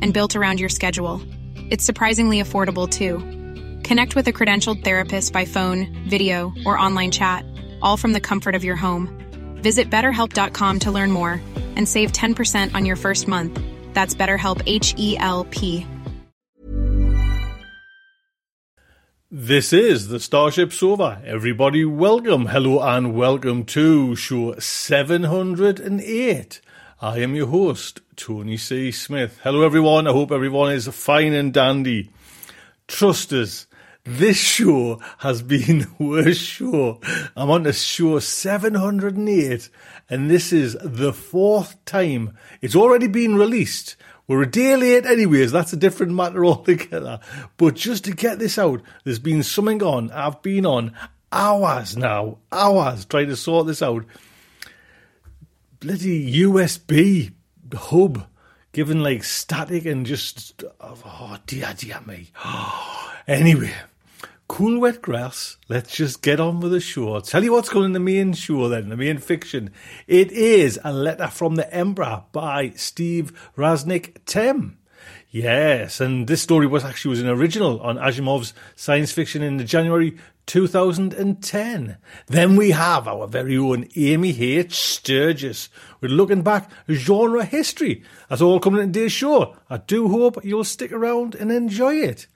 and built around your schedule. It's surprisingly affordable too. Connect with a credentialed therapist by phone, video, or online chat, all from the comfort of your home. Visit betterhelp.com to learn more and save 10% on your first month. That's BetterHelp H E L P. This is the StarShipSofa. Everybody, welcome, hello, and welcome to show 708. I am your host, Tony C. Smith. Hello, everyone. I hope everyone is fine and dandy. Trust us, this show has been the worst show. I'm on to show 708, and this is the fourth time it's already been released. We're a day late, anyways. That's a different matter altogether. But just to get this out, there's been something on. I've been on hours now, hours trying to sort this out. Bloody USB hub, given like static and just oh dear, dear me. anyway, cool wet grass. Let's just get on with the show. I'll tell you what's going in the main show then, the main fiction. It is a letter from the Emperor by Steve Rasnic Tem. Yes, and this story was actually was an original on Asimov's science fiction in the January 2010. Then we have our very own Amy H. Sturgis with looking back genre history. That's all coming in today's show. I do hope you'll stick around and enjoy it.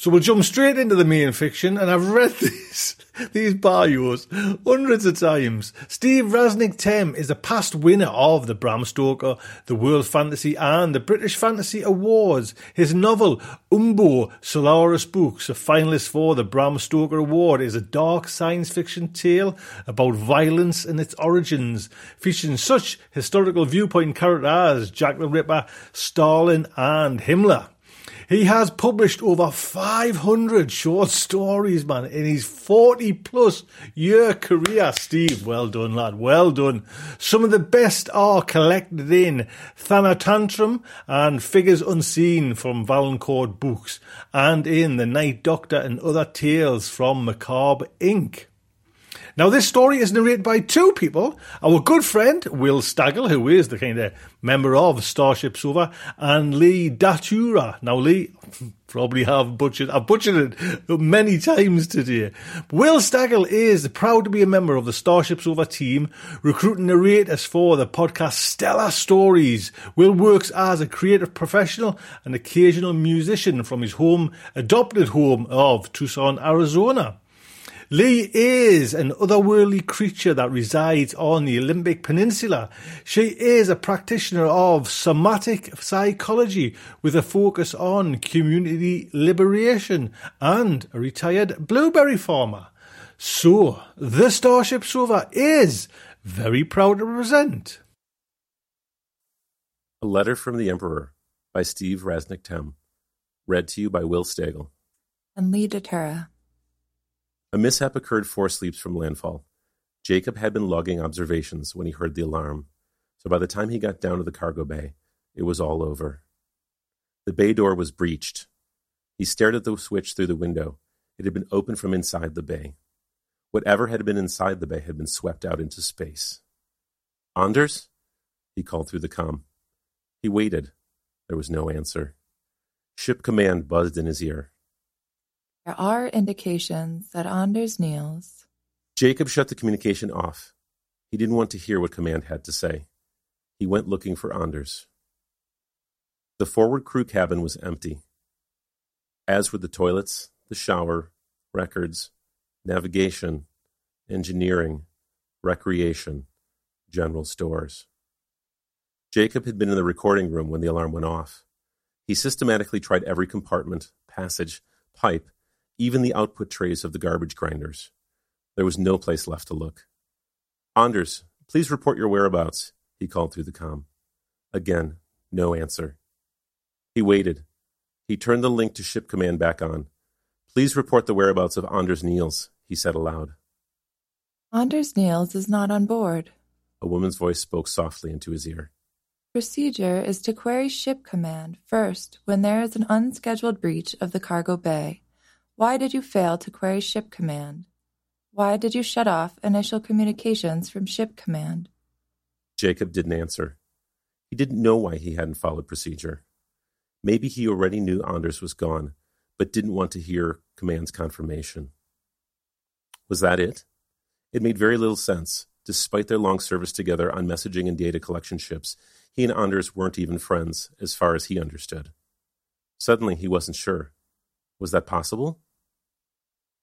So we'll jump straight into the main fiction, and I've read these these bios hundreds of times. Steve Rasnic Tem is a past winner of the Bram Stoker, the World Fantasy, and the British Fantasy Awards. His novel Ubo Solaris Books, a finalist for the Bram Stoker Award, is a dark science fiction tale about violence and its origins, featuring such historical viewpoint characters as Jack the Ripper, Stalin, and Himmler. He has published over 500 short stories, man, in his 40 plus year career. Steve, well done, lad. Well done. Some of the best are collected in Thanatrauma and Figures Unseen from Valancourt Books and in The Night Doctor and Other Tales from Macabre Ink. Now, this story is narrated by two people. Our good friend, Will Stagl, who is the kind of member of StarShipSofa, and Lee Datura. Now, Lee, probably have butchered, I've butchered it many times today. Will Stagl is proud to be a member of the StarShipSofa team, recruiting narrators for the podcast Stellar Stories. Will works as a creative professional and occasional musician from his home, adopted home of Tucson, Arizona. Lee is an otherworldly creature that resides on the Olympic Peninsula. She is a practitioner of somatic psychology with a focus on community liberation and a retired blueberry farmer. So, the StarShipSofa is very proud to present. A Letter from the Emperor by Steve Rasnic Tem. Read to you by Will Stagl. and Lee Datura. A mishap occurred four sleeps from landfall. Jacob had been logging observations when he heard the alarm, so by the time he got down to the cargo bay, it was all over. The bay door was breached. He stared at the switch through the window. It had been opened from inside the bay. Whatever had been inside the bay had been swept out into space. Anders? He called through the com. He waited. There was no answer. Ship command buzzed in his ear. There are indications that Anders Niels. Jacob shut the communication off. He didn't want to hear what command had to say. He went looking for Anders. The forward crew cabin was empty, as were the toilets, the shower, records, navigation, engineering, recreation, general stores. Jacob had been in the recording room when the alarm went off. He systematically tried every compartment, passage, pipe, even the output trays of the garbage grinders. There was no place left to look. Anders, please report your whereabouts, he called through the com. Again, no answer. He waited. He turned the link to ship command back on. Please report the whereabouts of Anders Niels, he said aloud. Anders Niels is not on board. A woman's voice spoke softly into his ear. Procedure is to query ship command first when there is an unscheduled breach of the cargo bay. Why did you fail to query ship command? Why did you shut off initial communications from ship command? Jacob didn't answer. He didn't know why he hadn't followed procedure. Maybe he already knew Anders was gone, but didn't want to hear command's confirmation. Was that it? It made very little sense. Despite their long service together on messaging and data collection ships, he and Anders weren't even friends, as far as he understood. Suddenly, he wasn't sure. Was that possible?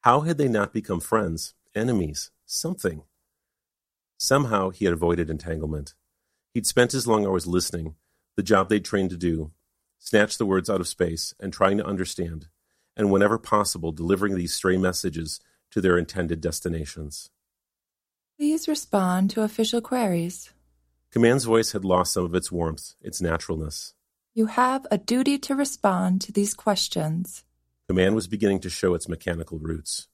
How had they not become friends, enemies, something? Somehow he had avoided entanglement. He'd spent his long hours listening, the job they'd trained to do, snatched the words out of space and trying to understand, and whenever possible, delivering these stray messages to their intended destinations. Please respond to official queries. Command's voice had lost some of its warmth, its naturalness. You have a duty to respond to these questions. Command was beginning to show its mechanical roots.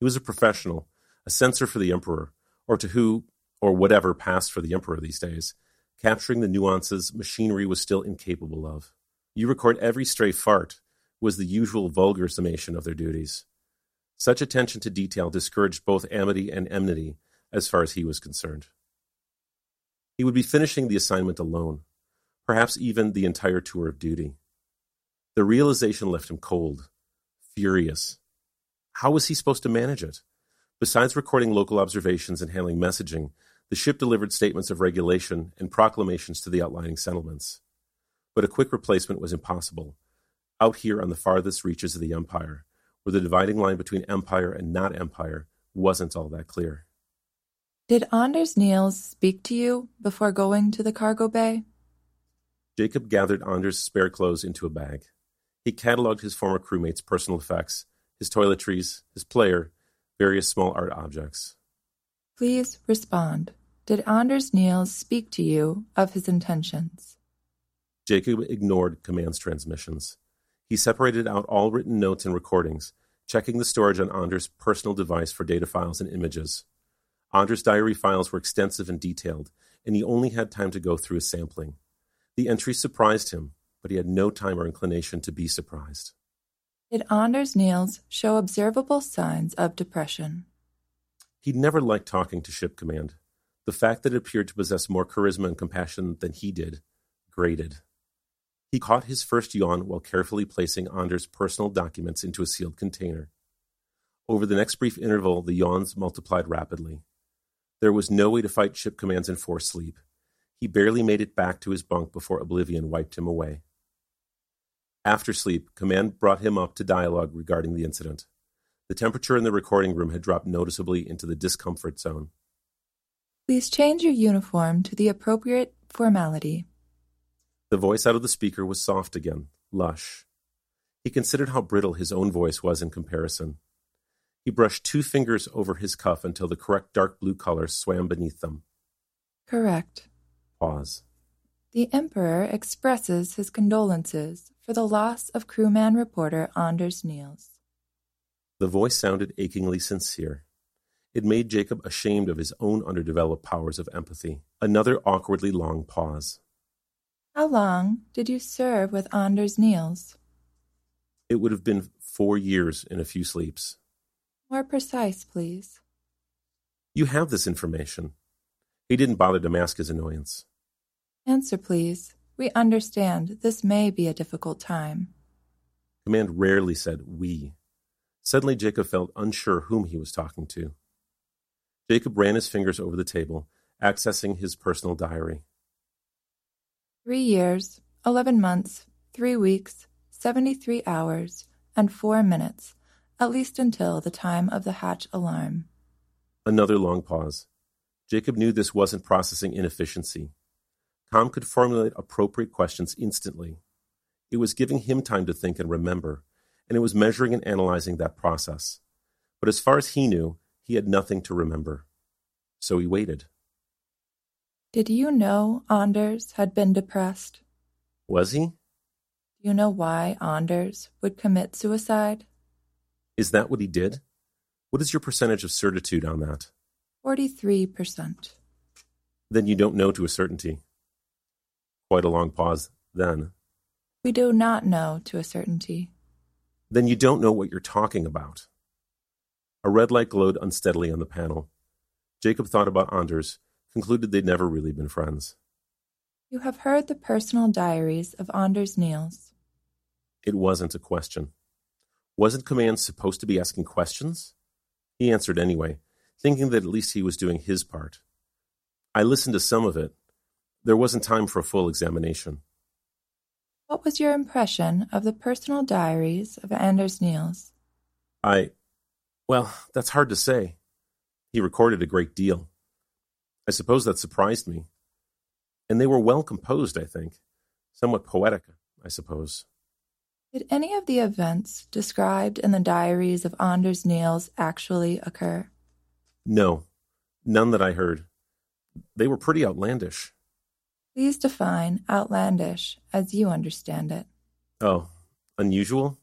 He was a professional, a censor for the Emperor, or to who, or whatever passed for the Emperor these days, capturing the nuances machinery was still incapable of. You record every stray fart was the usual vulgar summation of their duties. Such attention to detail discouraged both amity and enmity as far as he was concerned. He would be finishing the assignment alone, perhaps even the entire tour of duty. The realization left him cold, furious. How was he supposed to manage it? Besides recording local observations and handling messaging, the ship delivered statements of regulation and proclamations to the outlying settlements. But a quick replacement was impossible. Out here on the farthest reaches of the Empire, where the dividing line between Empire and not Empire wasn't all that clear. Did Anders Niels speak to you before going to the cargo bay? Jacob gathered Anders' spare clothes into a bag. He catalogued his former crewmates' personal effects, his toiletries, his player, various small art objects. Please respond. Did Anders Niels speak to you of his intentions? Jacob ignored command's transmissions. He separated out all written notes and recordings, checking the storage on Anders' personal device for data files and images. Anders' diary files were extensive and detailed, and he only had time to go through a sampling. The entries surprised him, but he had no time or inclination to be surprised. Did Anders Niels show observable signs of depression? He'd never liked talking to ship command. The fact that it appeared to possess more charisma and compassion than he did grated. He caught his first yawn while carefully placing Anders' personal documents into a sealed container. Over the next brief interval, the yawns multiplied rapidly. There was no way to fight ship command's enforced sleep. He barely made it back to his bunk before oblivion wiped him away. After sleep, command brought him up to dialogue regarding the incident. The temperature in the recording room had dropped noticeably into the discomfort zone. Please change your uniform to the appropriate formality. The voice out of the speaker was soft again, lush. He considered how brittle his own voice was in comparison. He brushed two fingers over his cuff until the correct dark blue color swam beneath them. Correct. Pause. The Emperor expresses his condolences for the loss of crewman reporter Anders Niels. The voice sounded achingly sincere. It made Jacob ashamed of his own underdeveloped powers of empathy. Another awkwardly long pause. How long did you serve with Anders Niels? It would have been four years in a few sleeps. More precise, please. You have this information. He didn't bother to mask his annoyance. Answer, please. We understand this may be a difficult time. Command rarely said we. Suddenly, Jacob felt unsure whom he was talking to. Jacob ran his fingers over the table, accessing his personal diary. Three years, 11 months, 3 weeks, 73 hours, and 4 minutes, at least until the time of the hatch alarm. Another long pause. Jacob knew this wasn't processing inefficiency. Com could formulate appropriate questions instantly. It was giving him time to think and remember, and it was measuring and analyzing that process. But as far as he knew, he had nothing to remember. So he waited. Did you know Anders had been depressed? Was he? Do you know why Anders would commit suicide? Is that what he did? What is your percentage of certitude on that? 43%. Then you don't know to a certainty. Quite a long pause, then. We do not know to a certainty. Then you don't know what you're talking about. A red light glowed unsteadily on the panel. Jacob thought about Anders, concluded they'd never really been friends. You have heard the personal diaries of Anders Niels. It wasn't a question. Wasn't Command supposed to be asking questions? He answered anyway, thinking that at least he was doing his part. I listened to some of it. There wasn't time for a full examination. What was your impression of the personal diaries of Anders Niels? I. Well, that's hard to say. He recorded a great deal. I suppose that surprised me. And they were well composed, I think. Somewhat poetic, I suppose. Did any of the events described in the diaries of Anders Niels actually occur? No, none that I heard. They were pretty outlandish. Please define outlandish as you understand it. Oh, unusual?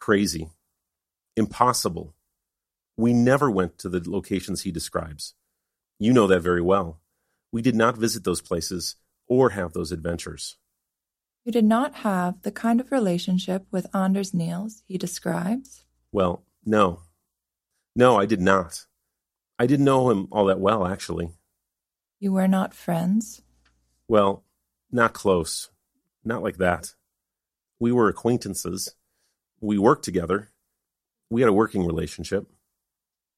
Crazy. Impossible. We never went to the locations he describes. You know that very well. We did not visit those places or have those adventures. You did not have the kind of relationship with Anders Niels he describes? Well, no. No, I did not. I didn't know him all that well, actually. You were not friends? Well, not close. Not like that. We were acquaintances. We worked together. We had a working relationship.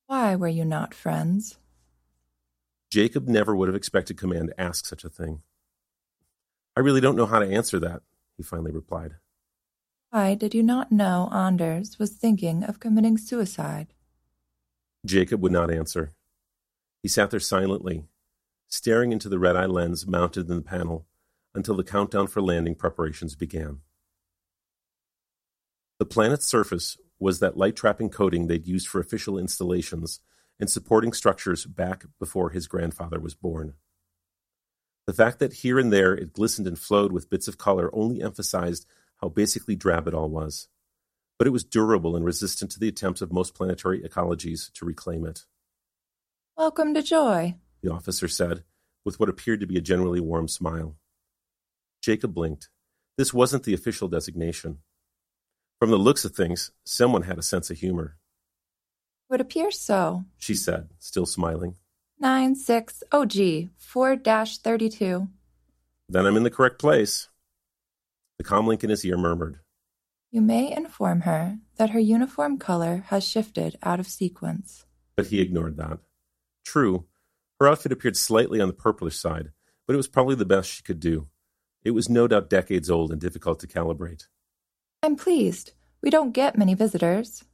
Why were you not friends? Jacob never would have expected Command to ask such a thing. I really don't know how to answer that, he finally replied. Why did you not know Anders was thinking of committing suicide? Jacob would not answer. He sat there silently, staring into the red eye lens mounted in the panel until the countdown for landing preparations began. The planet's surface was that light trapping coating they'd used for official installations and supporting structures back before his grandfather was born. The fact that here and there it glistened and flowed with bits of color only emphasized how basically drab it all was. But it was durable and resistant to the attempts of most planetary ecologies to reclaim it. Welcome to Joy, the officer said, with what appeared to be a generally warm smile. Jacob blinked. This wasn't the official designation. From the looks of things, someone had a sense of humor. Would appear so, she said, still smiling. 96 OG 4 32. Then I'm in the correct place. The comlink in his ear murmured. You may inform her that her uniform color has shifted out of sequence. But he ignored that. True, her outfit appeared slightly on the purplish side, but it was probably the best she could do. It was no doubt decades old and difficult to calibrate. I'm pleased. We don't get many visitors.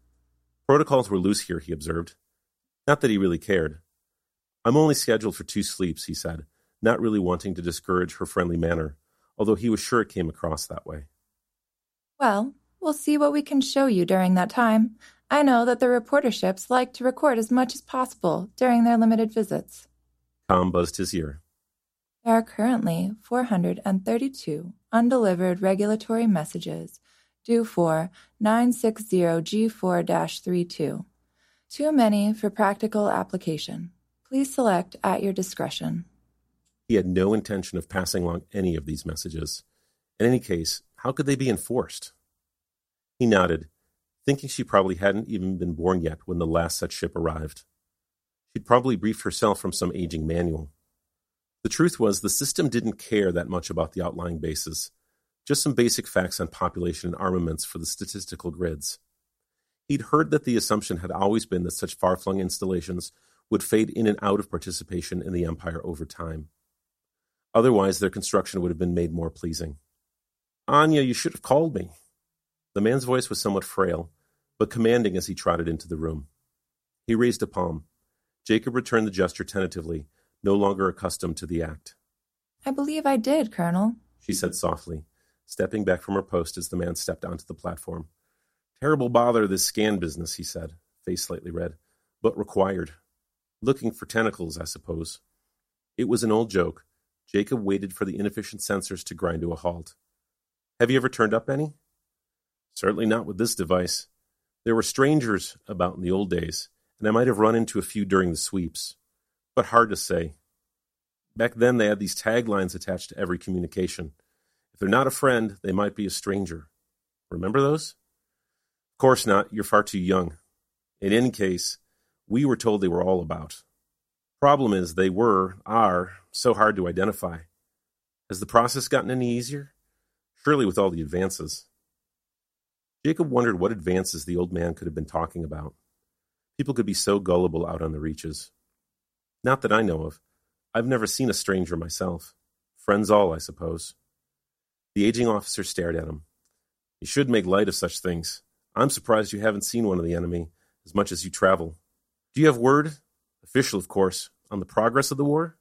Protocols were loose here, he observed. Not that he really cared. I'm only scheduled for two sleeps, he said, not really wanting to discourage her friendly manner, although he was sure it came across that way. Well, we'll see what we can show you during that time. I know that the reporterships like to record as much as possible during their limited visits. Com buzzed his ear. There are currently 432 undelivered regulatory messages due for 960G4-32. Too many for practical application. Please select at your discretion. He had no intention of passing along any of these messages. In any case, how could they be enforced? He nodded, thinking she probably hadn't even been born yet when the last such ship arrived. She'd probably briefed herself from some aging manual. The truth was, the system didn't care that much about the outlying bases, just some basic facts on population and armaments for the statistical grids. He'd heard that the assumption had always been that such far flung installations would fade in and out of participation in the empire over time. Otherwise, their construction would have been made more pleasing. Anya, you should have called me. The man's voice was somewhat frail, but commanding as he trotted into the room. He raised a palm. Jacob returned the gesture tentatively, no longer accustomed to the act. I believe I did, Colonel, she said softly, stepping back from her post as the man stepped onto the platform. Terrible bother, this scan business, he said, face slightly red, but required. Looking for tentacles, I suppose. It was an old joke. Jacob waited for the inefficient sensors to grind to a halt. Have you ever turned up any? Certainly not with this device. There were strangers about in the old days, and I might have run into a few during the sweeps. But hard to say. Back then, they had these taglines attached to every communication. If they're not a friend, they might be a stranger. Remember those? Of course not. You're far too young. In any case, we were told they were all about. Problem is, they were, are, so hard to identify. Has the process gotten any easier? Surely with all the advances. Jacob wondered what advances the old man could have been talking about. People could be so gullible out on the reaches. Not that I know of. I've never seen a stranger myself. Friends all, I suppose. The aging officer stared at him. You should make light of such things. I'm surprised you haven't seen one of the enemy as much as you travel. Do you have word, official of course, on the progress of the war?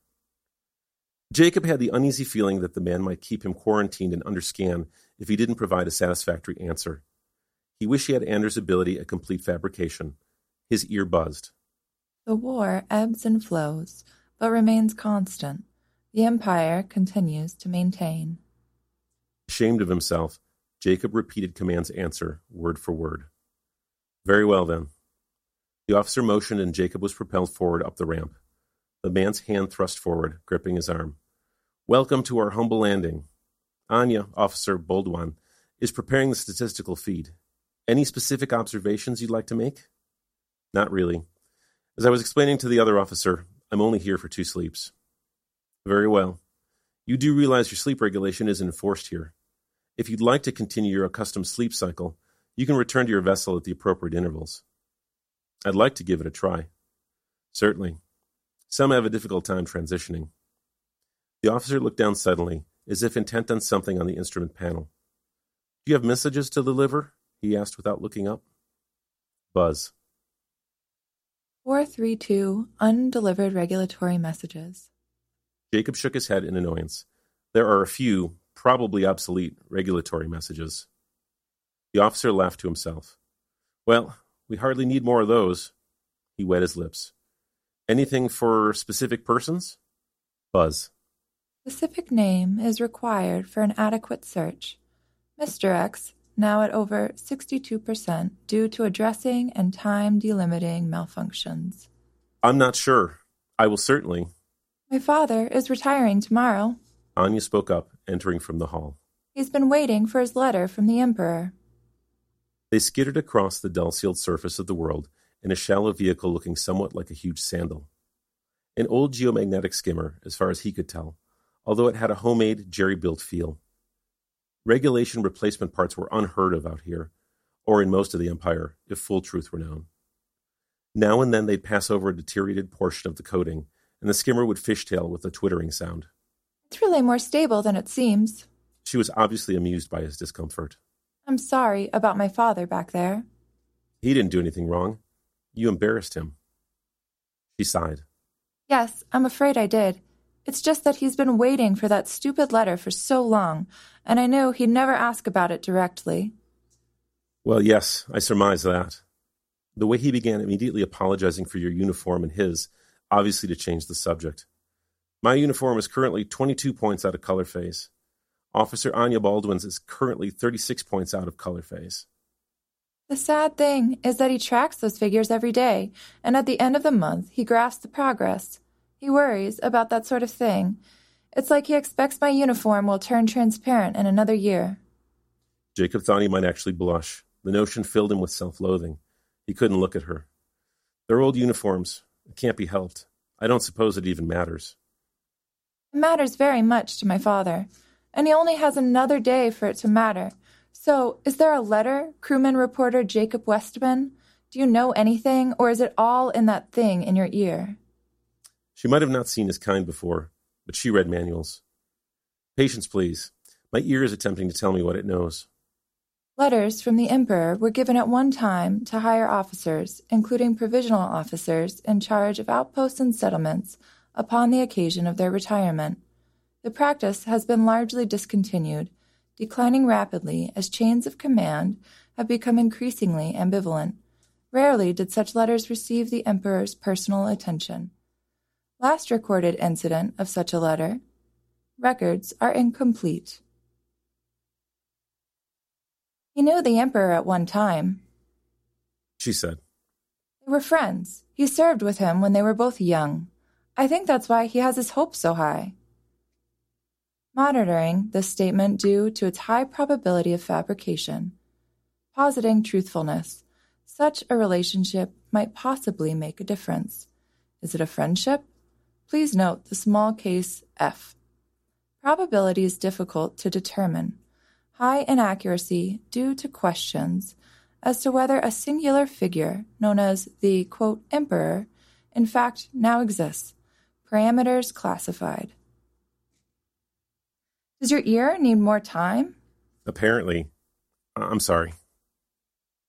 Jacob had the uneasy feeling that the man might keep him quarantined and under scan if he didn't provide a satisfactory answer. He wished he had Anders' ability at complete fabrication. His ear buzzed. The war ebbs and flows, but remains constant. The Empire continues to maintain. Ashamed of himself, Jacob repeated Command's answer, word for word. Very well, then. The officer motioned and Jacob was propelled forward up the ramp. The man's hand thrust forward, gripping his arm. Welcome to our humble landing. Anya, Officer Boldwan, is preparing the statistical feed. Any specific observations you'd like to make? Not really. As I was explaining to the other officer, I'm only here for two sleeps. Very well. You do realize your sleep regulation isn't enforced here. If you'd like to continue your accustomed sleep cycle, you can return to your vessel at the appropriate intervals. I'd like to give it a try. Certainly. Some have a difficult time transitioning. The officer looked down suddenly, as if intent on something on the instrument panel. Do you have messages to deliver? he asked without looking up. Buzz. 432 Undelivered Regulatory Messages. Jacob shook his head in annoyance. There are a few, probably obsolete, regulatory messages. The officer laughed to himself. Well, we hardly need more of those. He wet his lips. Anything for specific persons? Buzz. Specific name is required for an adequate search. Mr. X, now at over 62% due to addressing and time delimiting malfunctions. I'm not sure. I will certainly. My father is retiring tomorrow. Anya spoke up, entering from the hall. He's been waiting for his letter from the Emperor. They skittered across the dull sealed surface of the world in a shallow vehicle looking somewhat like a huge sandal. An old geomagnetic skimmer, as far as he could tell, although it had a homemade, jerry built feel. Regulation replacement parts were unheard of out here, or in most of the Empire, if full truth were known. Now and then they'd pass over a deteriorated portion of the coating, and the skimmer would fishtail with a twittering sound. It's really more stable than it seems. She was obviously amused by his discomfort. I'm sorry about my father back there. He didn't do anything wrong. You embarrassed him. She sighed. Yes, I'm afraid I did. It's just that he's been waiting for that stupid letter for so long, and I knew he'd never ask about it directly. Well, yes, I surmise that. The way he began immediately apologizing for your uniform and his, obviously to change the subject. My uniform is currently 22 points out of color phase. Officer Anya Baldwin's is currently 36 points out of color phase. The sad thing is that he tracks those figures every day, and at the end of the month, he graphs the progress. He worries about that sort of thing. It's like he expects my uniform will turn transparent in another year. Jacob thought he might actually blush. The notion filled him with self loathing. He couldn't look at her. They're old uniforms. It can't be helped. I don't suppose it even matters. It matters very much to my father and he only has another day for it to matter. So, is there a letter, crewman reporter Jacob Westman? Do you know anything, or is it all in that thing in your ear? She might have not seen his kind before, but she read manuals. Patience, please. My ear is attempting to tell me what it knows. Letters from the Emperor were given at one time to higher officers, including provisional officers in charge of outposts and settlements, upon the occasion of their retirement. The practice has been largely discontinued, declining rapidly as chains of command have become increasingly ambivalent. Rarely did such letters receive the Emperor's personal attention. Last recorded incident of such a letter. Records are incomplete. He knew the Emperor at one time. She said. They were friends. He served with him when they were both young. I think that's why he has his hopes so high. Monitoring this statement due to its high probability of fabrication, positing truthfulness, such a relationship might possibly make a difference. Is it a friendship? Please note the small case f. Probability is difficult to determine. High inaccuracy due to questions as to whether a singular figure, known as the quote, emperor, in fact now exists. Parameters classified. Does your ear need more time? Apparently. I'm sorry.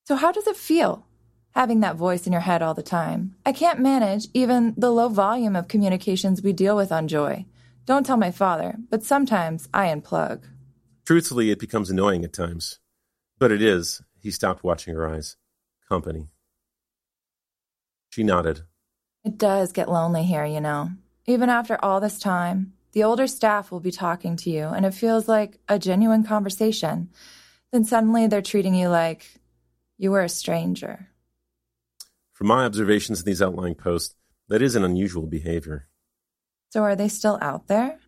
So, how does it feel having that voice in your head all the time? I can't manage even the low volume of communications we deal with on Joy. Don't tell my father, but sometimes I unplug. Truthfully, it becomes annoying at times. But it is, he stopped watching her eyes. Company. She nodded. It does get lonely here, you know. Even after all this time, the older staff will be talking to you, and it feels like a genuine conversation. Then suddenly they're treating you like you were a stranger. From my observations in these outlying posts, that is an unusual behavior. So are they still out there?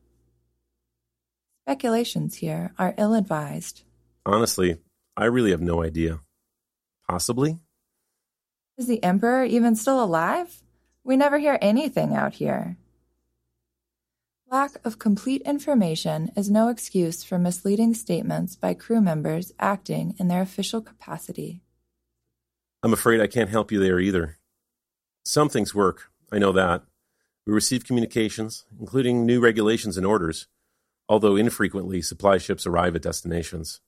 Speculations here are ill advised. Honestly, I really have no idea. Possibly? Is the Emperor even still alive? We never hear anything out here. Lack of complete information is no excuse for misleading statements by crew members acting in their official capacity. I'm afraid I can't help you there either. Some things work, I know that. We receive communications, including new regulations and orders, although infrequently supply ships arrive at destinations.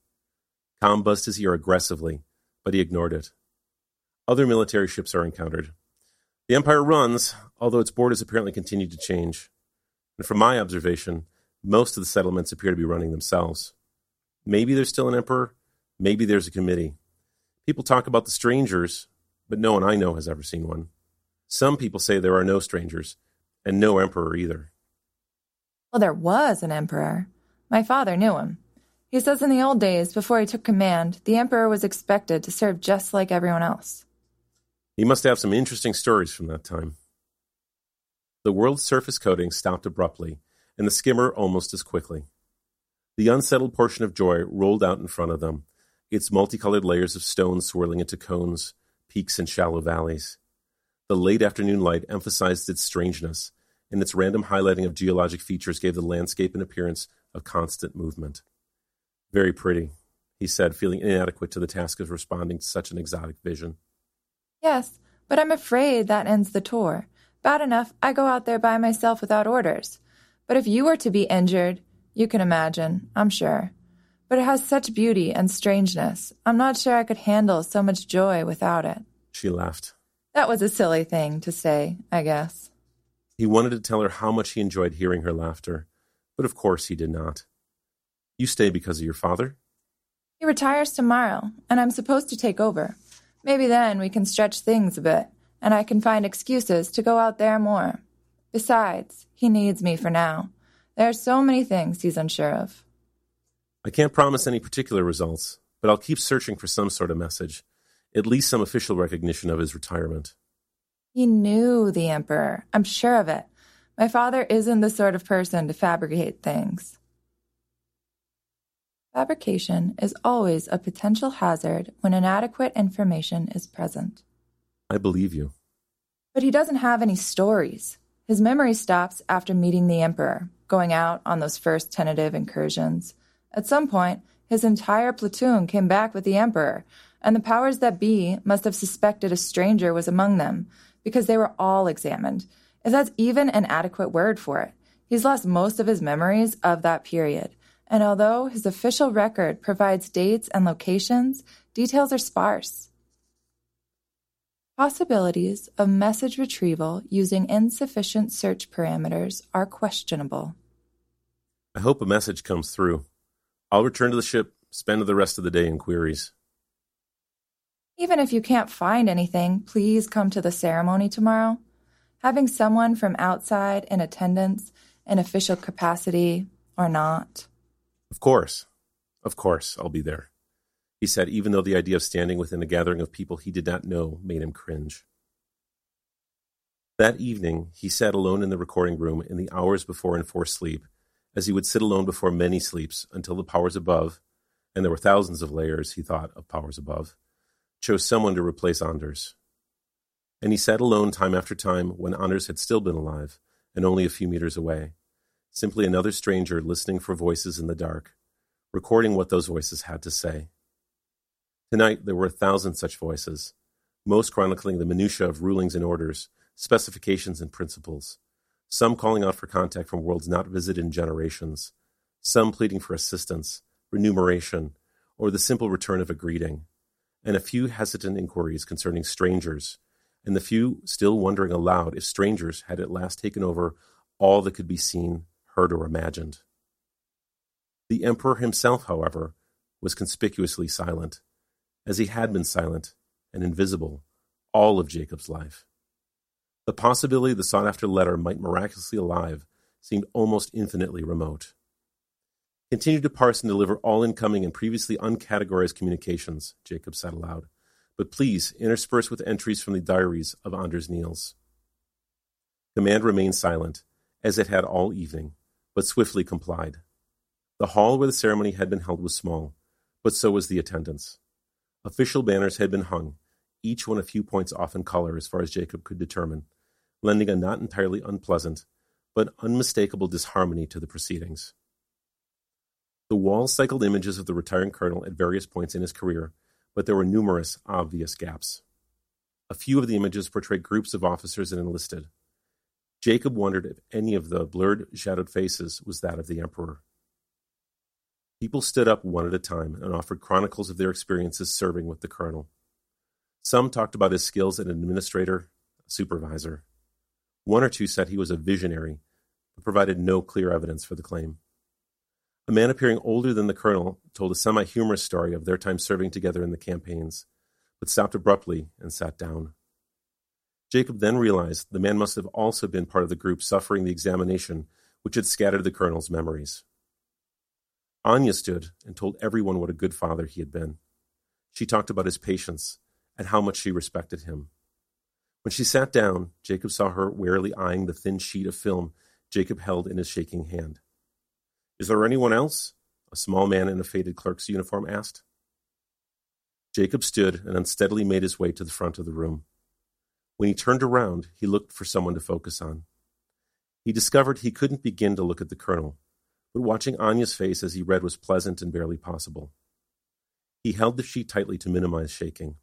Com buzzed his ear aggressively, but he ignored it. Other military ships are encountered. The Empire runs, although its borders apparently continue to change. And from my observation, most of the settlements appear to be running themselves. Maybe there's still an emperor, maybe there's a committee. People talk about the strangers, but no one I know has ever seen one. Some people say there are no strangers, and no emperor either. Well, there was an emperor. My father knew him. He says in the old days, before he took command, the emperor was expected to serve just like everyone else. He must have some interesting stories from that time. The world's surface coating stopped abruptly, and the skimmer almost as quickly. The unsettled portion of joy rolled out in front of them, its multicolored layers of stone swirling into cones, peaks, and shallow valleys. The late afternoon light emphasized its strangeness, and its random highlighting of geologic features gave the landscape an appearance of constant movement. Very pretty, he said, feeling inadequate to the task of responding to such an exotic vision. Yes, but I'm afraid that ends the tour. Bad enough I go out there by myself without orders. But if you were to be injured, you can imagine, I'm sure. But it has such beauty and strangeness. I'm not sure I could handle so much joy without it. She laughed. That was a silly thing to say, I guess. He wanted to tell her how much he enjoyed hearing her laughter, but of course he did not. You stay because of your father? He retires tomorrow, and I'm supposed to take over. Maybe then we can stretch things a bit, and I can find excuses to go out there more. Besides, he needs me for now. There are so many things he's unsure of. I can't promise any particular results, but I'll keep searching for some sort of message, at least some official recognition of his retirement. He knew the Emperor. I'm sure of it. My father isn't the sort of person to fabricate things. Fabrication is always a potential hazard when inadequate information is present. I believe you. But he doesn't have any stories. His memory stops after meeting the Emperor, going out on those first tentative incursions. At some point, his entire platoon came back with the Emperor, and the powers that be must have suspected a stranger was among them, because they were all examined, if that's even an adequate word for it. He's lost most of his memories of that period. and although his official record provides dates and locations, details are sparse. Possibilities of message retrieval using insufficient search parameters are questionable. I hope a message comes through. I'll return to the ship, spend the rest of the day in queries. Even if you can't find anything, please come to the ceremony tomorrow. Having someone from outside in attendance in official capacity or not. Of course. Of course, I'll be there he said, even though the idea of standing within a gathering of people he did not know made him cringe. That evening, he sat alone in the recording room in the hours before enforced sleep, as he would sit alone before many sleeps until the powers above, and there were thousands of layers, he thought, of powers above, chose someone to replace Anders. And he sat alone time after time when Anders had still been alive and only a few meters away, simply another stranger listening for voices in the dark, recording what those voices had to say. Tonight there were a thousand such voices, most chronicling the minutiae of rulings and orders, specifications and principles, some calling out for contact from worlds not visited in generations, some pleading for assistance, remuneration, or the simple return of a greeting, and a few hesitant inquiries concerning strangers, and the few still wondering aloud if strangers had at last taken over all that could be seen, heard, or imagined. The emperor himself, however, was conspicuously silent as he had been silent and invisible all of Jacob's life. The possibility the sought after letter might miraculously alive seemed almost infinitely remote. Continue to parse and deliver all incoming and previously uncategorized communications, Jacob said aloud, but please intersperse with entries from the diaries of Anders Niels. Command remained silent, as it had all evening, but swiftly complied. The hall where the ceremony had been held was small, but so was the attendance. Official banners had been hung, each one a few points off in color as far as Jacob could determine, lending a not entirely unpleasant, but unmistakable disharmony to the proceedings. The wall cycled images of the retiring colonel at various points in his career, but there were numerous obvious gaps. A few of the images portrayed groups of officers and enlisted. Jacob wondered if any of the blurred, shadowed faces was that of the emperor. People stood up one at a time and offered chronicles of their experiences serving with the colonel. Some talked about his skills as an administrator, supervisor. One or two said he was a visionary, but provided no clear evidence for the claim. A man appearing older than the colonel told a semi humorous story of their time serving together in the campaigns, but stopped abruptly and sat down. Jacob then realized the man must have also been part of the group suffering the examination which had scattered the colonel's memories. Anya stood and told everyone what a good father he had been. She talked about his patience and how much she respected him. When she sat down, Jacob saw her warily eyeing the thin sheet of film Jacob held in his shaking hand. Is there anyone else? A small man in a faded clerk's uniform asked. Jacob stood and unsteadily made his way to the front of the room. When he turned around, he looked for someone to focus on. He discovered he couldn't begin to look at the colonel but watching Anya's face as he read was pleasant and barely possible. He held the sheet tightly to minimize shaking.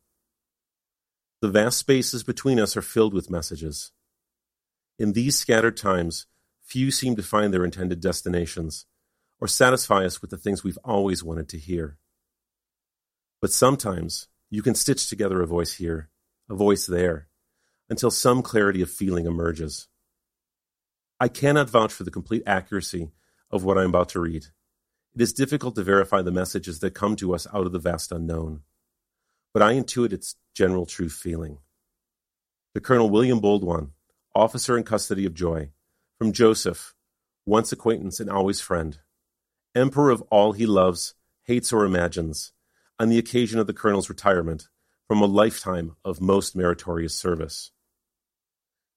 The vast spaces between us are filled with messages. In these scattered times, few seem to find their intended destinations or satisfy us with the things we've always wanted to hear. But sometimes you can stitch together a voice here, a voice there, until some clarity of feeling emerges. I cannot vouch for the complete accuracy of what I am about to read. It is difficult to verify the messages that come to us out of the vast unknown, but I intuit its general true feeling. To Colonel William Boldwan, officer in custody of Joy, from Joseph, once acquaintance and always friend, emperor of all he loves, hates, or imagines, on the occasion of the colonel's retirement from a lifetime of most meritorious service.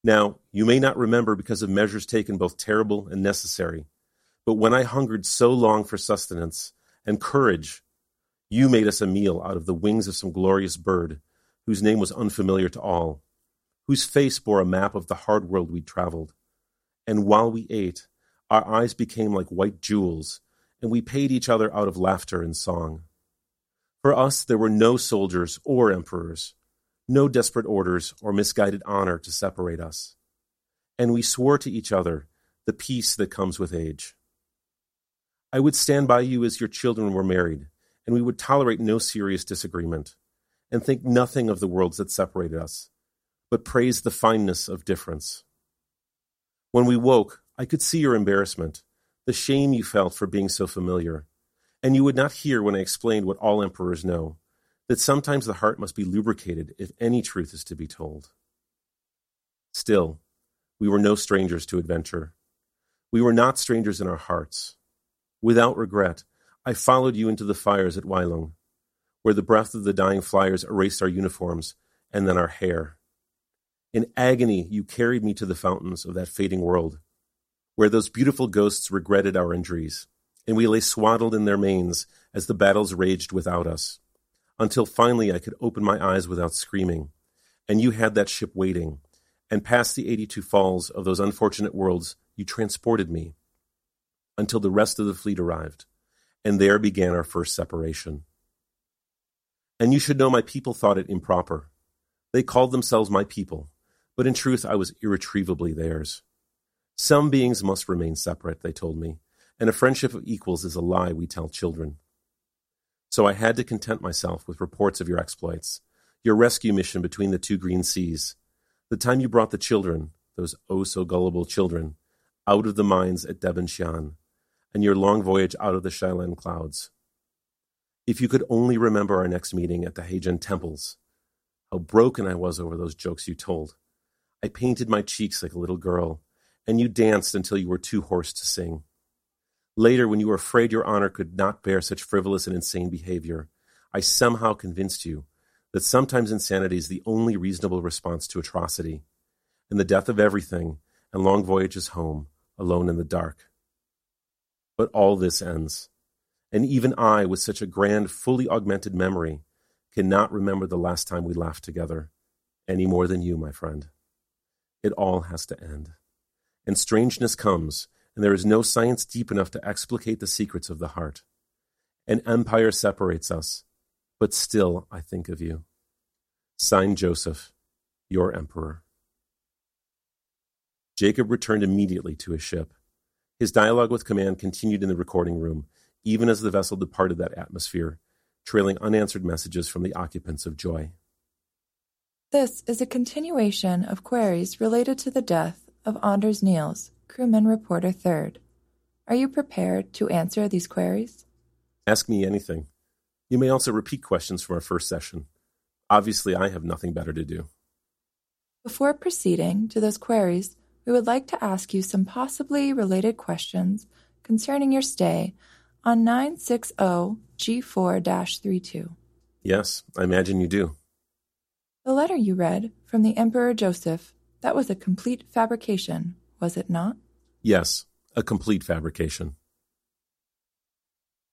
Now, you may not remember because of measures taken both terrible and necessary but when I hungered so long for sustenance and courage, you made us a meal out of the wings of some glorious bird, whose name was unfamiliar to all, whose face bore a map of the hard world we'd traveled. And while we ate, our eyes became like white jewels, and we paid each other out of laughter and song. For us, there were no soldiers or emperors, no desperate orders or misguided honor to separate us. And we swore to each other the peace that comes with age. I would stand by you as your children were married, and we would tolerate no serious disagreement, and think nothing of the worlds that separated us, but praise the fineness of difference. When we woke, I could see your embarrassment, the shame you felt for being so familiar, and you would not hear when I explained what all emperors know that sometimes the heart must be lubricated if any truth is to be told. Still, we were no strangers to adventure. We were not strangers in our hearts. Without regret, I followed you into the fires at Weilung, where the breath of the dying flyers erased our uniforms and then our hair. In agony, you carried me to the fountains of that fading world, where those beautiful ghosts regretted our injuries, and we lay swaddled in their manes as the battles raged without us until finally I could open my eyes without screaming, and you had that ship waiting, and past the 82 falls of those unfortunate worlds you transported me until the rest of the fleet arrived, and there began our first separation. And you should know my people thought it improper. They called themselves my people, but in truth I was irretrievably theirs. Some beings must remain separate, they told me, and a friendship of equals is a lie we tell children. So I had to content myself with reports of your exploits, your rescue mission between the two green seas, the time you brought the children, those oh so gullible children, out of the mines at Devonshire, and your long voyage out of the Shilan clouds. If you could only remember our next meeting at the Heian temples, how broken I was over those jokes you told. I painted my cheeks like a little girl, and you danced until you were too hoarse to sing. Later, when you were afraid your honor could not bear such frivolous and insane behavior, I somehow convinced you that sometimes insanity is the only reasonable response to atrocity, and the death of everything, and long voyages home, alone in the dark. But all this ends, and even I, with such a grand, fully augmented memory, cannot remember the last time we laughed together, any more than you, my friend. It all has to end. And strangeness comes and there is no science deep enough to explicate the secrets of the heart. An empire separates us, but still I think of you. Signed Joseph, your emperor. Jacob returned immediately to his ship. His dialogue with command continued in the recording room, even as the vessel departed that atmosphere, trailing unanswered messages from the occupants of Joy. This is a continuation of queries related to the death of Anders Niels, Crewman Reporter Third. Are you prepared to answer these queries? Ask me anything. You may also repeat questions from our first session. Obviously, I have nothing better to do. Before proceeding to those queries, we would like to ask you some possibly related questions concerning your stay on 960 G4 32. Yes, I imagine you do. The letter you read from the Emperor Joseph, that was a complete fabrication, was it not? Yes, a complete fabrication.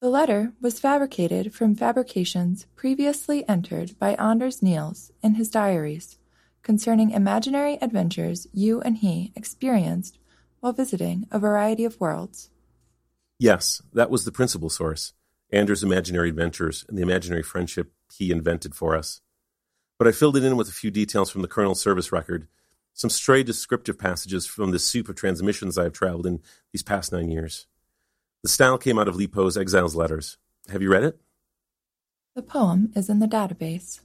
The letter was fabricated from fabrications previously entered by Anders Niels in his diaries concerning imaginary adventures you and he experienced while visiting a variety of worlds. Yes, that was the principal source Anders' imaginary adventures and the imaginary friendship he invented for us. But I filled it in with a few details from the Colonel's service record some stray descriptive passages from the soup of transmissions I have traveled in these past nine years. The style came out of Li Po's Exile's Letters. Have you read it? The poem is in the database.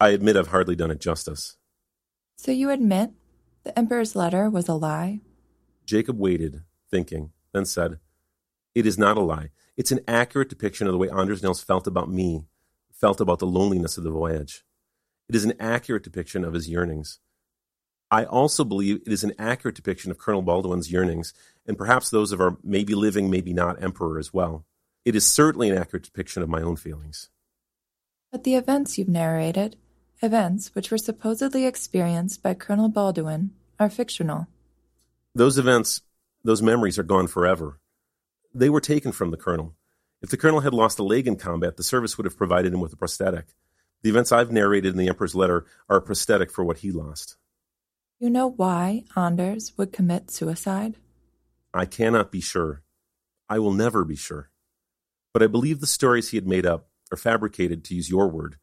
I admit I've hardly done it justice. So you admit the Emperor's letter was a lie? Jacob waited, thinking, then said, It is not a lie. It's an accurate depiction of the way Anders Niels felt about me, felt about the loneliness of the voyage. It is an accurate depiction of his yearnings. I also believe it is an accurate depiction of Colonel Baldwin's yearnings, and perhaps those of our maybe living, maybe not emperor as well. It is certainly an accurate depiction of my own feelings. But the events you've narrated, events which were supposedly experienced by Colonel Baldwin, are fictional. Those events, those memories are gone forever. They were taken from the Colonel. If the Colonel had lost a leg in combat, the service would have provided him with a prosthetic. The events I've narrated in the Emperor's letter are a prosthetic for what he lost. You know why Anders would commit suicide? I cannot be sure. I will never be sure. But I believe the stories he had made up, or fabricated, to use your word,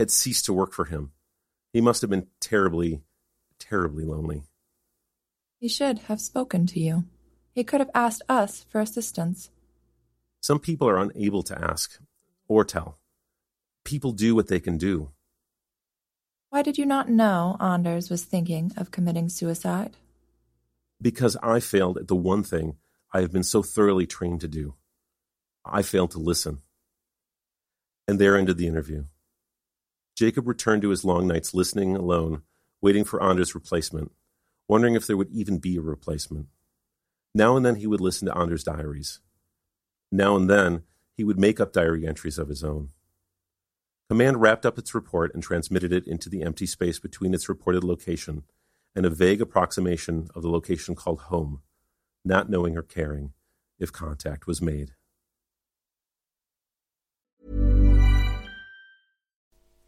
had ceased to work for him. He must have been terribly, terribly lonely. He should have spoken to you. He could have asked us for assistance. Some people are unable to ask or tell. People do what they can do. Why did you not know Anders was thinking of committing suicide? Because I failed at the one thing I have been so thoroughly trained to do. I failed to listen. And there ended the interview. Jacob returned to his long nights listening alone, waiting for Anders' replacement, wondering if there would even be a replacement. Now and then he would listen to Anders' diaries. Now and then he would make up diary entries of his own. Command wrapped up its report and transmitted it into the empty space between its reported location and a vague approximation of the location called home, not knowing or caring if contact was made.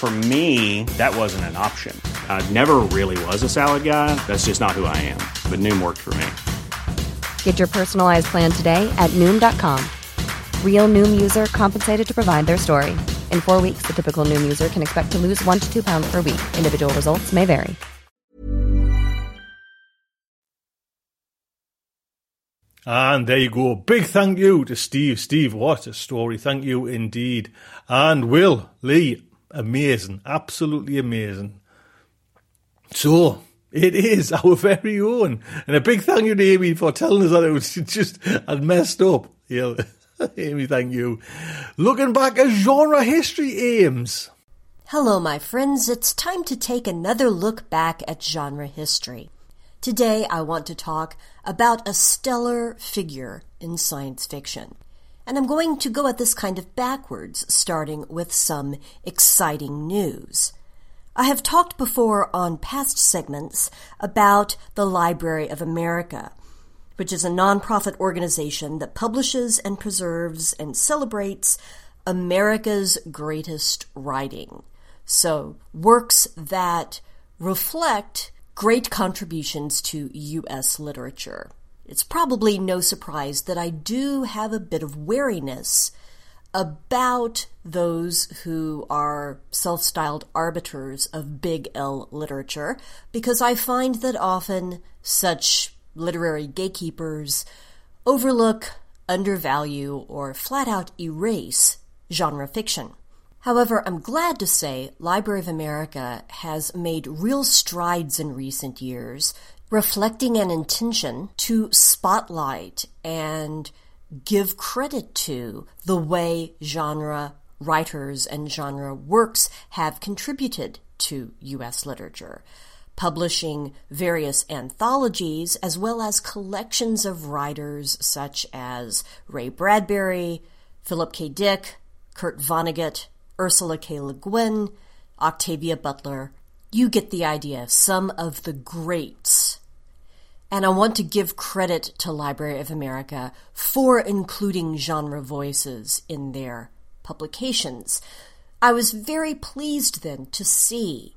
For me, that wasn't an option. I never really was a salad guy. That's just not who I am. But Noom worked for me. Get your personalized plan today at Noom.com. Real Noom user compensated to provide their story. In four weeks, the typical Noom user can expect to lose one to two pounds per week. Individual results may vary. And there you go. Big thank you to Steve. Steve, what a story. Thank you indeed. And Will, Lee, amazing. Absolutely amazing. So, it is our very own. And a big thank you to Amy for telling us that it was just had messed up. Yeah. Amy, thank you. Looking back at genre history aims. Hello, my friends. It's time to take another look back at genre history. Today, I want to talk about a stellar figure in science fiction. And I'm going to go at this kind of backwards, starting with some exciting news. I have talked before on past segments about the Library of America, which is a nonprofit organization that publishes and preserves and celebrates America's greatest writing. So, works that reflect great contributions to U.S. literature. It's probably no surprise that I do have a bit of wariness about those who are self styled arbiters of big L literature, because I find that often such literary gatekeepers overlook, undervalue, or flat out erase genre fiction. However, I'm glad to say Library of America has made real strides in recent years, reflecting an intention to spotlight and give credit to the way genre writers and genre works have contributed to U.S. literature, publishing various anthologies as well as collections of writers such as Ray Bradbury, Philip K. Dick, Kurt Vonnegut, Ursula K. Le Guin, Octavia Butler. You get the idea. Some of the greats. And I want to give credit to Library of America for including genre voices in their publications. I was very pleased then to see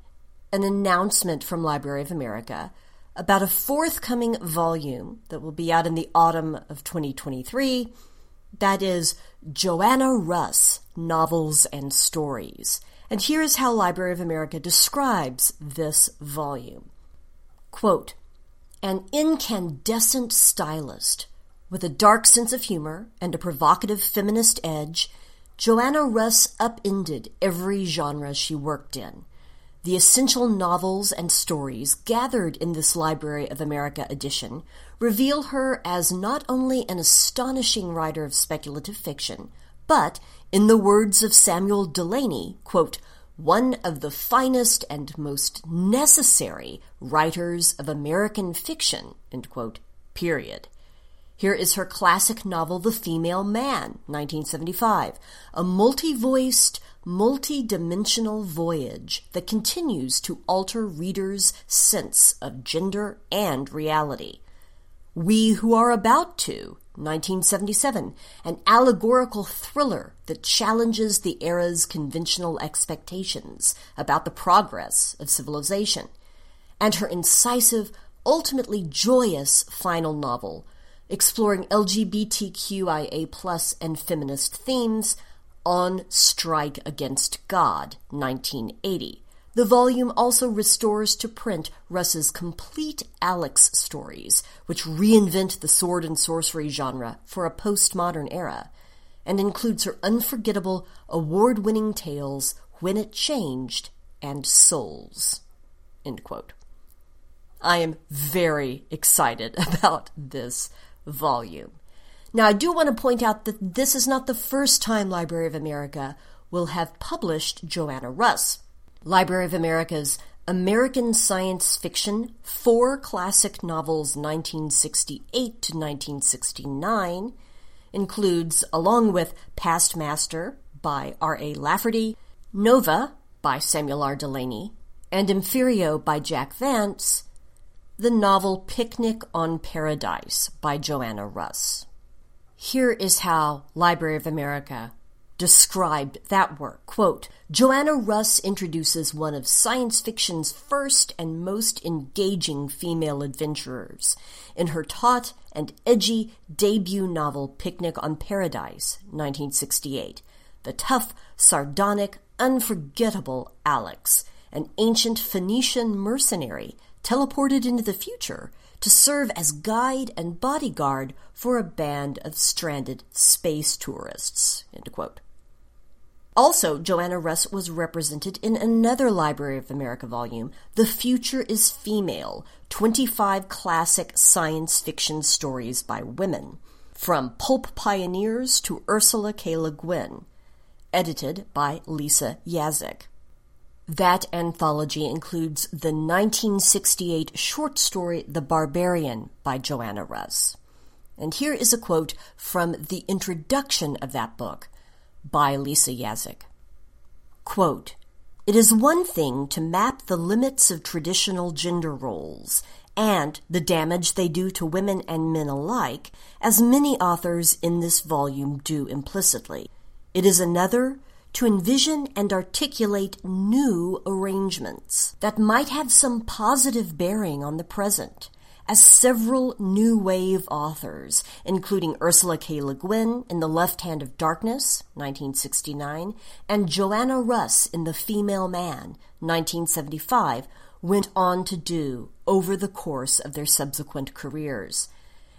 an announcement from Library of America about a forthcoming volume that will be out in the autumn of 2023. That is Joanna Russ Novels and Stories. And here is how Library of America describes this volume. Quote, an incandescent stylist with a dark sense of humor and a provocative feminist edge, Joanna Russ upended every genre she worked in. The essential novels and stories gathered in this Library of America edition reveal her as not only an astonishing writer of speculative fiction, but, in the words of Samuel Delany, quote, one of the finest and most necessary writers of American fiction, quote, period. Here is her classic novel, The Female Man, 1975, a multi-voiced, multi-dimensional voyage that continues to alter readers' sense of gender and reality. We Who Are About to, 1977, an allegorical thriller that challenges the era's conventional expectations about the progress of civilization, and her incisive, ultimately joyous final novel, exploring LGBTQIA and feminist themes, On Strike Against God, 1980. The volume also restores to print Russ's complete Alex stories, which reinvent the sword and sorcery genre for a postmodern era, and includes her unforgettable, award winning tales When It Changed and Souls. I am very excited about this volume. Now, I do want to point out that this is not the first time Library of America will have published Joanna Russ. Library of America's American Science Fiction, four classic novels 1968 to 1969, includes, along with Past Master by R.A. Lafferty, Nova by Samuel R. Delany, and Emphyrio by Jack Vance, the novel Picnic on Paradise by Joanna Russ. Here is how Library of America described that work. Quote, Joanna Russ introduces one of science fiction's first and most engaging female adventurers in her taut and edgy debut novel Picnic on Paradise, 1968. The tough, sardonic, unforgettable Alex, an ancient Phoenician mercenary teleported into the future to serve as guide and bodyguard for a band of stranded space tourists. Also, Joanna Russ was represented in another Library of America volume, The Future is Female 25 Classic Science Fiction Stories by Women, from Pulp Pioneers to Ursula K. Le Guin, edited by Lisa Yaszek. That anthology includes the 1968 short story The Barbarian by Joanna Russ. And here is a quote from the introduction of that book by Lisa Yaszek. Quote, It is one thing to map the limits of traditional gender roles and the damage they do to women and men alike, as many authors in this volume do implicitly. It is another to envision and articulate new arrangements that might have some positive bearing on the present, as several new wave authors, including Ursula K. Le Guin in The Left Hand of Darkness, 1969, and Joanna Russ in The Female Man, 1975, went on to do over the course of their subsequent careers.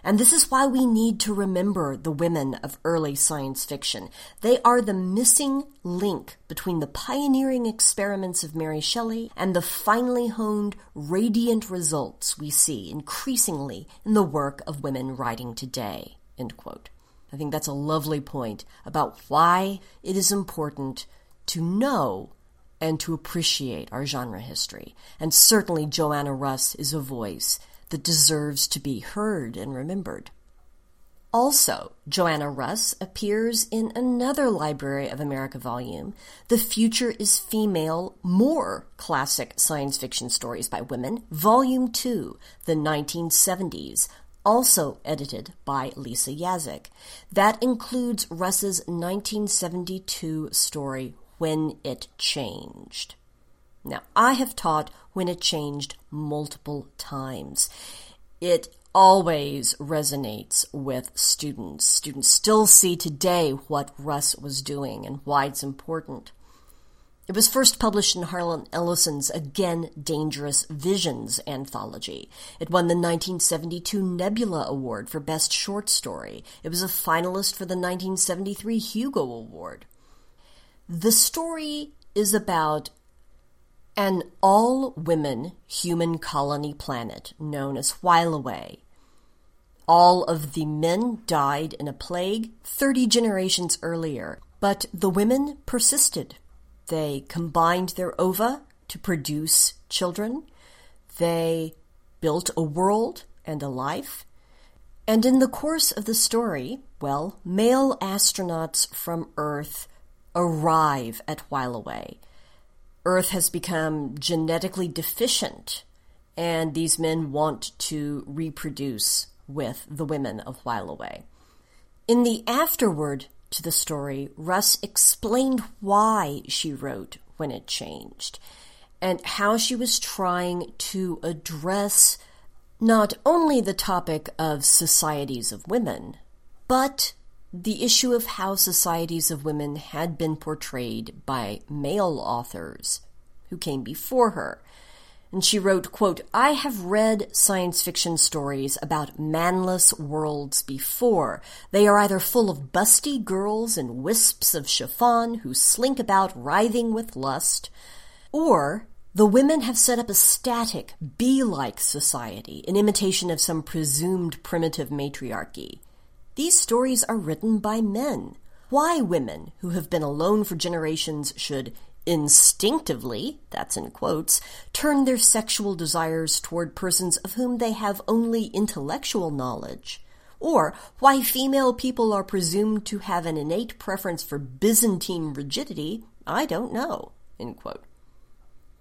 And this is why we need to remember the women of early science fiction. They are the missing link between the pioneering experiments of Mary Shelley and the finely honed, radiant results we see increasingly in the work of women writing today. I think that's a lovely point about why it is important to know and to appreciate our genre history. And certainly Joanna Russ is a voice that deserves to be heard and remembered. Also, Joanna Russ appears in another Library of America volume, The Future is Female More Classic Science Fiction Stories by Women, Volume 2, The 1970s, also edited by Lisa Yaszek. That includes Russ's 1972 story, When It Changed. Now, I have taught When It Changed multiple times. It always resonates with students. Students still see today what Russ was doing and why it's important. It was first published in Harlan Ellison's Again Dangerous Visions anthology. It won the 1972 Nebula Award for Best Short Story. It was a finalist for the 1973 Hugo Award. The story is about an all women human colony planet known as Whileaway. All of the men died in a plague 30 generations earlier, but the women persisted. They combined their ova to produce children. They built a world and a life. And in the course of the story, well, male astronauts from Earth arrive at Whileaway. Earth has become genetically deficient, and these men want to reproduce with the women of Whileaway. In the afterword to the story, Russ explained why she wrote When It Changed and how she was trying to address not only the topic of societies of women, but the issue of how societies of women had been portrayed by male authors who came before her and she wrote, quote, I have read science fiction stories about manless worlds before. They are either full of busty girls in wisps of chiffon who slink about writhing with lust, or the women have set up a static, bee-like society in imitation of some presumed primitive matriarchy. These stories are written by men. Why women who have been alone for generations should instinctively, that's in quotes, turn their sexual desires toward persons of whom they have only intellectual knowledge, or why female people are presumed to have an innate preference for Byzantine rigidity, I don't know, end quote.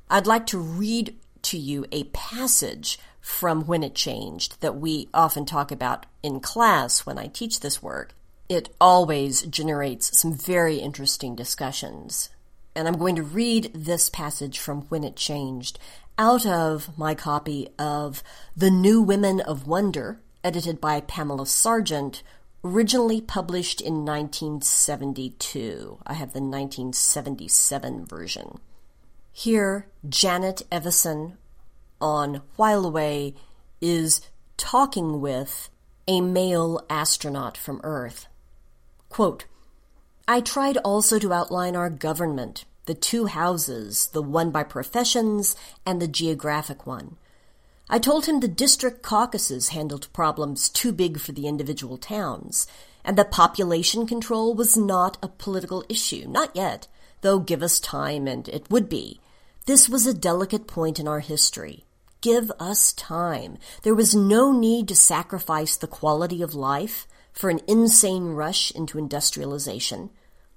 I'd like to read to you a passage from When It Changed that we often talk about in class when I teach this work. It always generates some very interesting discussions and I'm going to read this passage from When It Changed out of my copy of The New Women of Wonder, edited by Pamela Sargent, originally published in 1972. I have the 1977 version. Here, Janet Evason on Whileaway is talking with a male astronaut from Earth. Quote, I tried also to outline our government, the two houses, the one by professions and the geographic one. I told him the district caucuses handled problems too big for the individual towns, and that population control was not a political issue, not yet, though give us time and it would be. This was a delicate point in our history. Give us time. There was no need to sacrifice the quality of life for an insane rush into industrialization.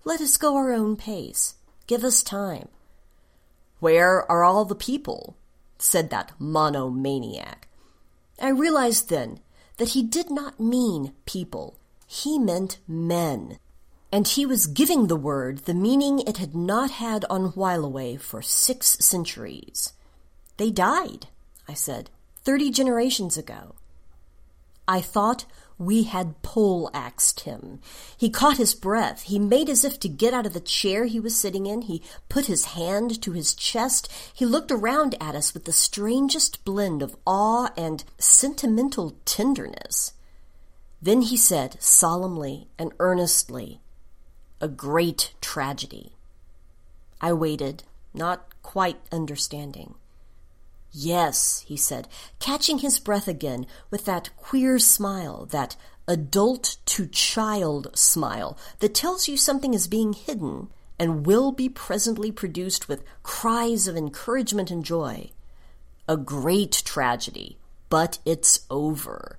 Let us go our own pace. Give us time. Where are all the people? said that monomaniac. I realized then that he did not mean people. He meant men. And he was giving the word the meaning it had not had on Whileaway for six centuries. They died, I said, thirty generations ago. I thought we had pole-axed him. He caught his breath. He made as if to get out of the chair he was sitting in. He put his hand to his chest. He looked around at us with the strangest blend of awe and sentimental tenderness. Then he said solemnly and earnestly, A great tragedy. I waited, not quite understanding. Yes, he said, catching his breath again with that queer smile, that adult to child smile that tells you something is being hidden and will be presently produced with cries of encouragement and joy. A great tragedy, but it's over.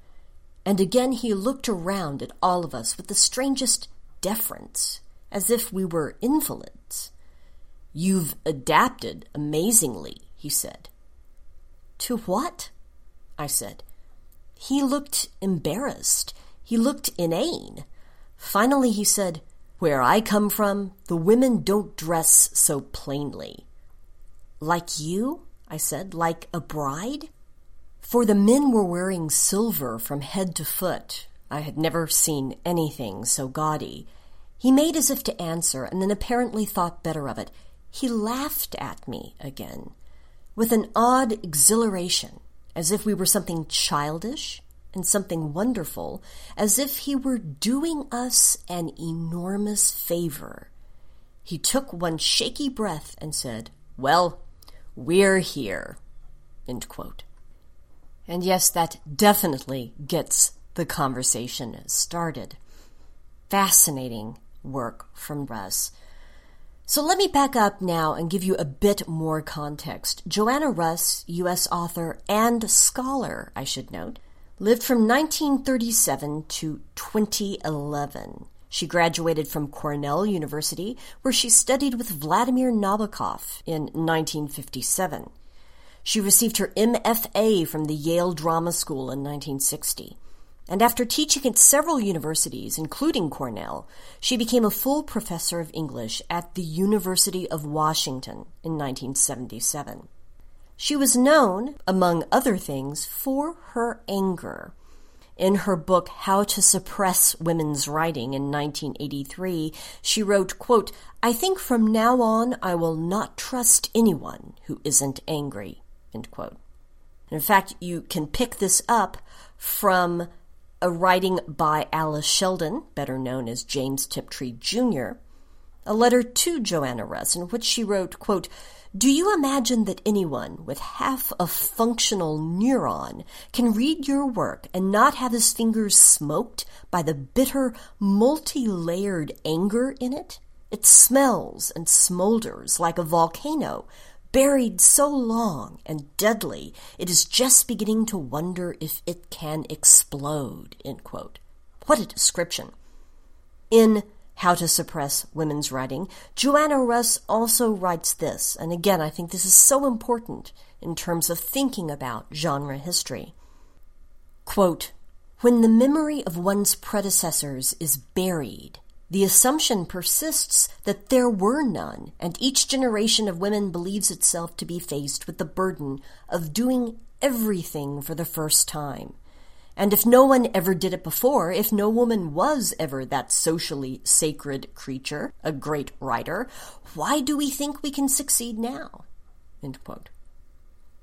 And again he looked around at all of us with the strangest deference, as if we were invalids. You've adapted amazingly, he said. To what? I said. He looked embarrassed. He looked inane. Finally, he said, Where I come from, the women don't dress so plainly. Like you? I said, like a bride? For the men were wearing silver from head to foot. I had never seen anything so gaudy. He made as if to answer, and then apparently thought better of it. He laughed at me again, with an odd exhilaration, as if we were something childish and something wonderful, as if he were doing us an enormous favor. He took one shaky breath and said, Well, we're here. And yes, that definitely gets the conversation started. Fascinating work from Russ. So let me back up now and give you a bit more context. Joanna Russ, U.S. author and scholar, I should note, lived from 1937 to 2011. She graduated from Cornell University, where she studied with Vladimir Nabokov in 1957. She received her MFA from the Yale Drama School in 1960. And after teaching at several universities, including Cornell, she became a full professor of English at the University of Washington in 1977. She was known, among other things, for her anger. In her book How to Suppress Women's Writing in 1983, she wrote, quote, I think from now on I will not trust anyone who isn't angry. End quote. in fact, you can pick this up from a writing by Alice Sheldon, better known as James Tiptree Jr., a letter to Joanna Russ in which she wrote, quote, do you imagine that anyone with half a functional neuron can read your work and not have his fingers smoked by the bitter, multi-layered anger in it? It smells and smolders like a volcano, buried so long and deadly, it is just beginning to wonder if it can explode. What a description. In How to Suppress Women's Writing, Joanna Russ also writes this, and again, I think this is so important in terms of thinking about genre history. Quote, when the memory of one's predecessors is buried, the assumption persists that there were none, and each generation of women believes itself to be faced with the burden of doing everything for the first time. And if no one ever did it before, if no woman was ever that socially sacred creature, a great writer, why do we think we can succeed now?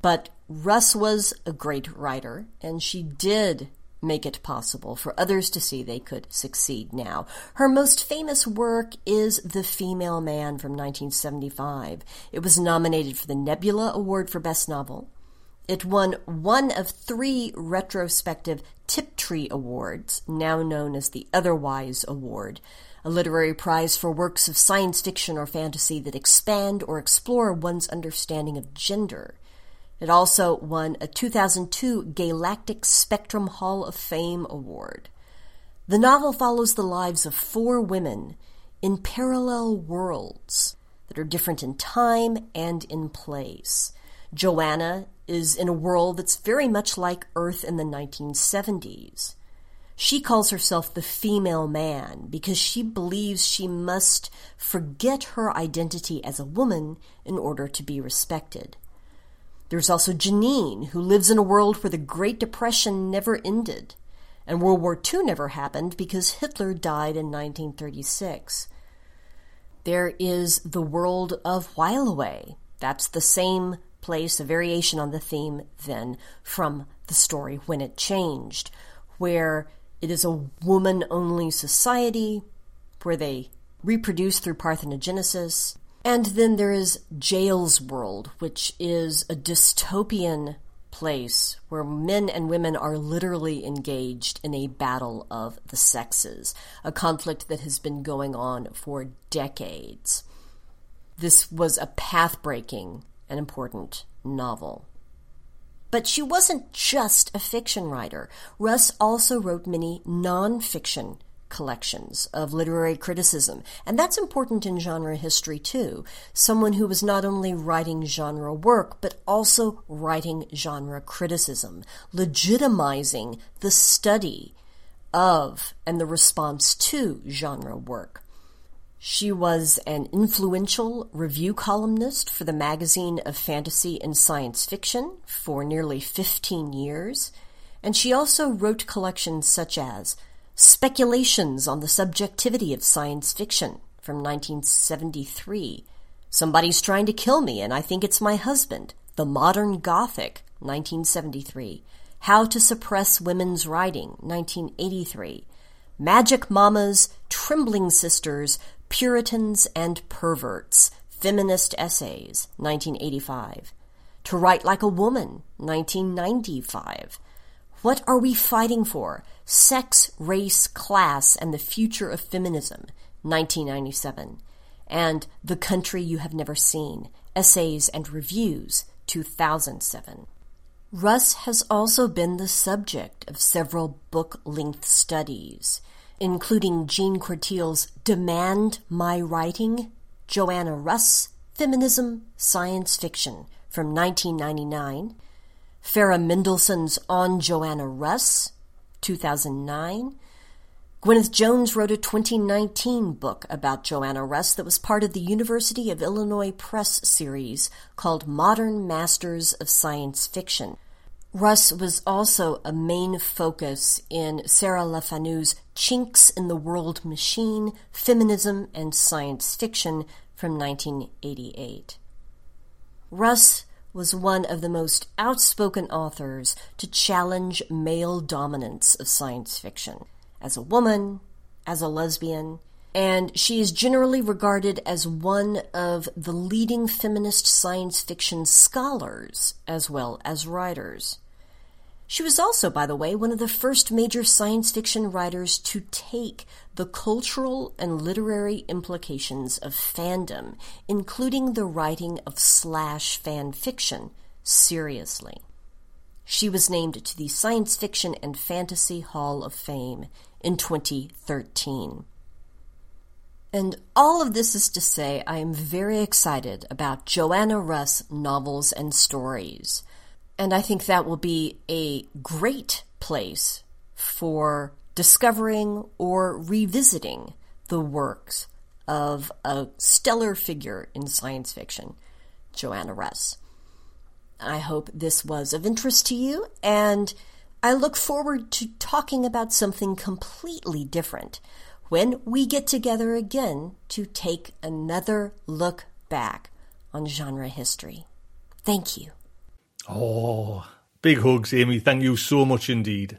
But Russ was a great writer, and she did make it possible for others to see they could succeed now. Her most famous work is The Female Man from 1975. It was nominated for the Nebula Award for Best Novel. It won one of three retrospective Tiptree Awards, now known as the Otherwise Award, a literary prize for works of science fiction or fantasy that expand or explore one's understanding of gender. It also won a 2002 Gaylactic Spectrum Hall of Fame award. The novel follows the lives of four women in parallel worlds that are different in time and in place. Joanna is in a world that's very much like Earth in the 1970s. She calls herself the female man because she believes she must forget her identity as a woman in order to be respected. There's also Janine, who lives in a world where the Great Depression never ended, and World War II never happened because Hitler died in 1936. There is the world of Whileaway. That's the same place, a variation on the theme then from the story When It Changed, where it is a woman only society, where they reproduce through parthenogenesis, and then there is Jael's World, which is a dystopian place where men and women are literally engaged in a battle of the sexes, a conflict that has been going on for decades. This was a path breaking and important novel. But she wasn't just a fiction writer. Russ also wrote many nonfiction collections of literary criticism. And that's important in genre history too. Someone who was not only writing genre work, but also writing genre criticism, legitimizing the study of and the response to genre work. She was an influential review columnist for the magazine of fantasy and science fiction for nearly 15 years, and she also wrote collections such as Speculations on the Subjectivity of Science Fiction from 1973, Somebody's Trying to Kill Me and I Think It's My Husband, The Modern Gothic, 1973, How to Suppress Women's Writing, 1983, Magic Mamas, Trembling Sisters, Puritans and Perverts, Feminist Essays, 1985. To Write Like a Woman, 1995. What Are We Fighting For? Sex, Race, Class, and the Future of Feminism, 1997. And The Country You Have Never Seen, Essays and Reviews, 2007. Russ has also been the subject of several book length studies including Jeanne Cortiel's Demand My Writing, Joanna Russ, Feminism, Science Fiction from 1999, Farah Mendlesohn's On Joanna Russ, 2009. Gwyneth Jones wrote a 2019 book about Joanna Russ that was part of the University of Illinois Press series called Modern Masters of Science Fiction. Russ was also a main focus in Sarah LeFanu's Chinks in the World Machine, Feminism and Science Fiction from 1988. Russ was one of the most outspoken authors to challenge male dominance of science fiction. As a woman, as a lesbian, and she is generally regarded as one of the leading feminist science fiction scholars as well as writers. She was also, by the way, one of the first major science fiction writers to take the cultural and literary implications of fandom, including the writing of slash fan fiction, seriously. She was named to the Science Fiction and Fantasy Hall of Fame in 2013. And all of this is to say, I am very excited about Joanna Russ novels and stories. And I think that will be a great place for discovering or revisiting the works of a stellar figure in science fiction, Joanna Russ. I hope this was of interest to you, and I look forward to talking about something completely different when we get together again to take another look back on genre history. Thank you. Oh, big hugs, Amy. Thank you so much indeed.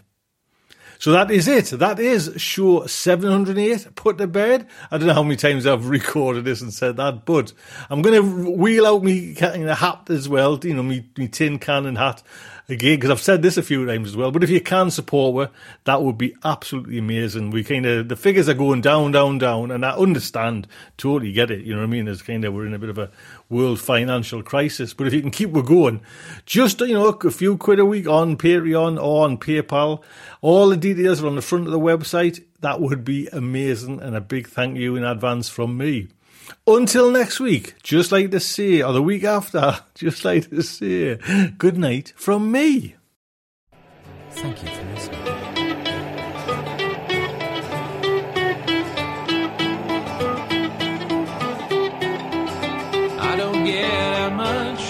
So that is it. That is show 708 put to bed. I don't know how many times I've recorded this and said that, but I'm going to wheel out me hat as well, you know, me, tin can and hat again, because I've said this a few times as well. But if you can support her, that would be absolutely amazing. We kind of, the figures are going down, down, down, and I understand, totally get it. You know what I mean? It's kind of, we're in a bit of a world financial crisis. But if you can keep we going, just, you know, a few quid a week on Patreon or on PayPal, all the details are on the front of the website. That would be amazing. And a big thank you in advance from me. Until next week, just like to say, or the week after, just like to say, good night from me. Thank you for listening. I don't get out much.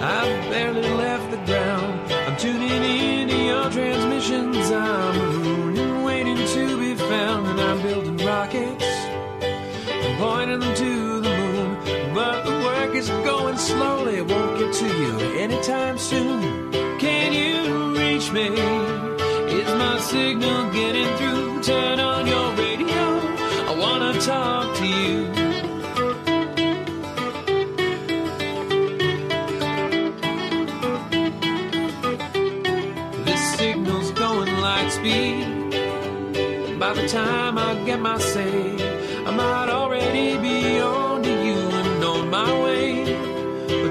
I've barely left the ground. I'm tuning into your transmissions. I'm pointing them to the moon. But the work is going slowly, it won't get to you anytime soon. Can you reach me? Is my signal getting through? Turn on your radio. I wanna talk to you. This signal's going light speed. By the time I get my say,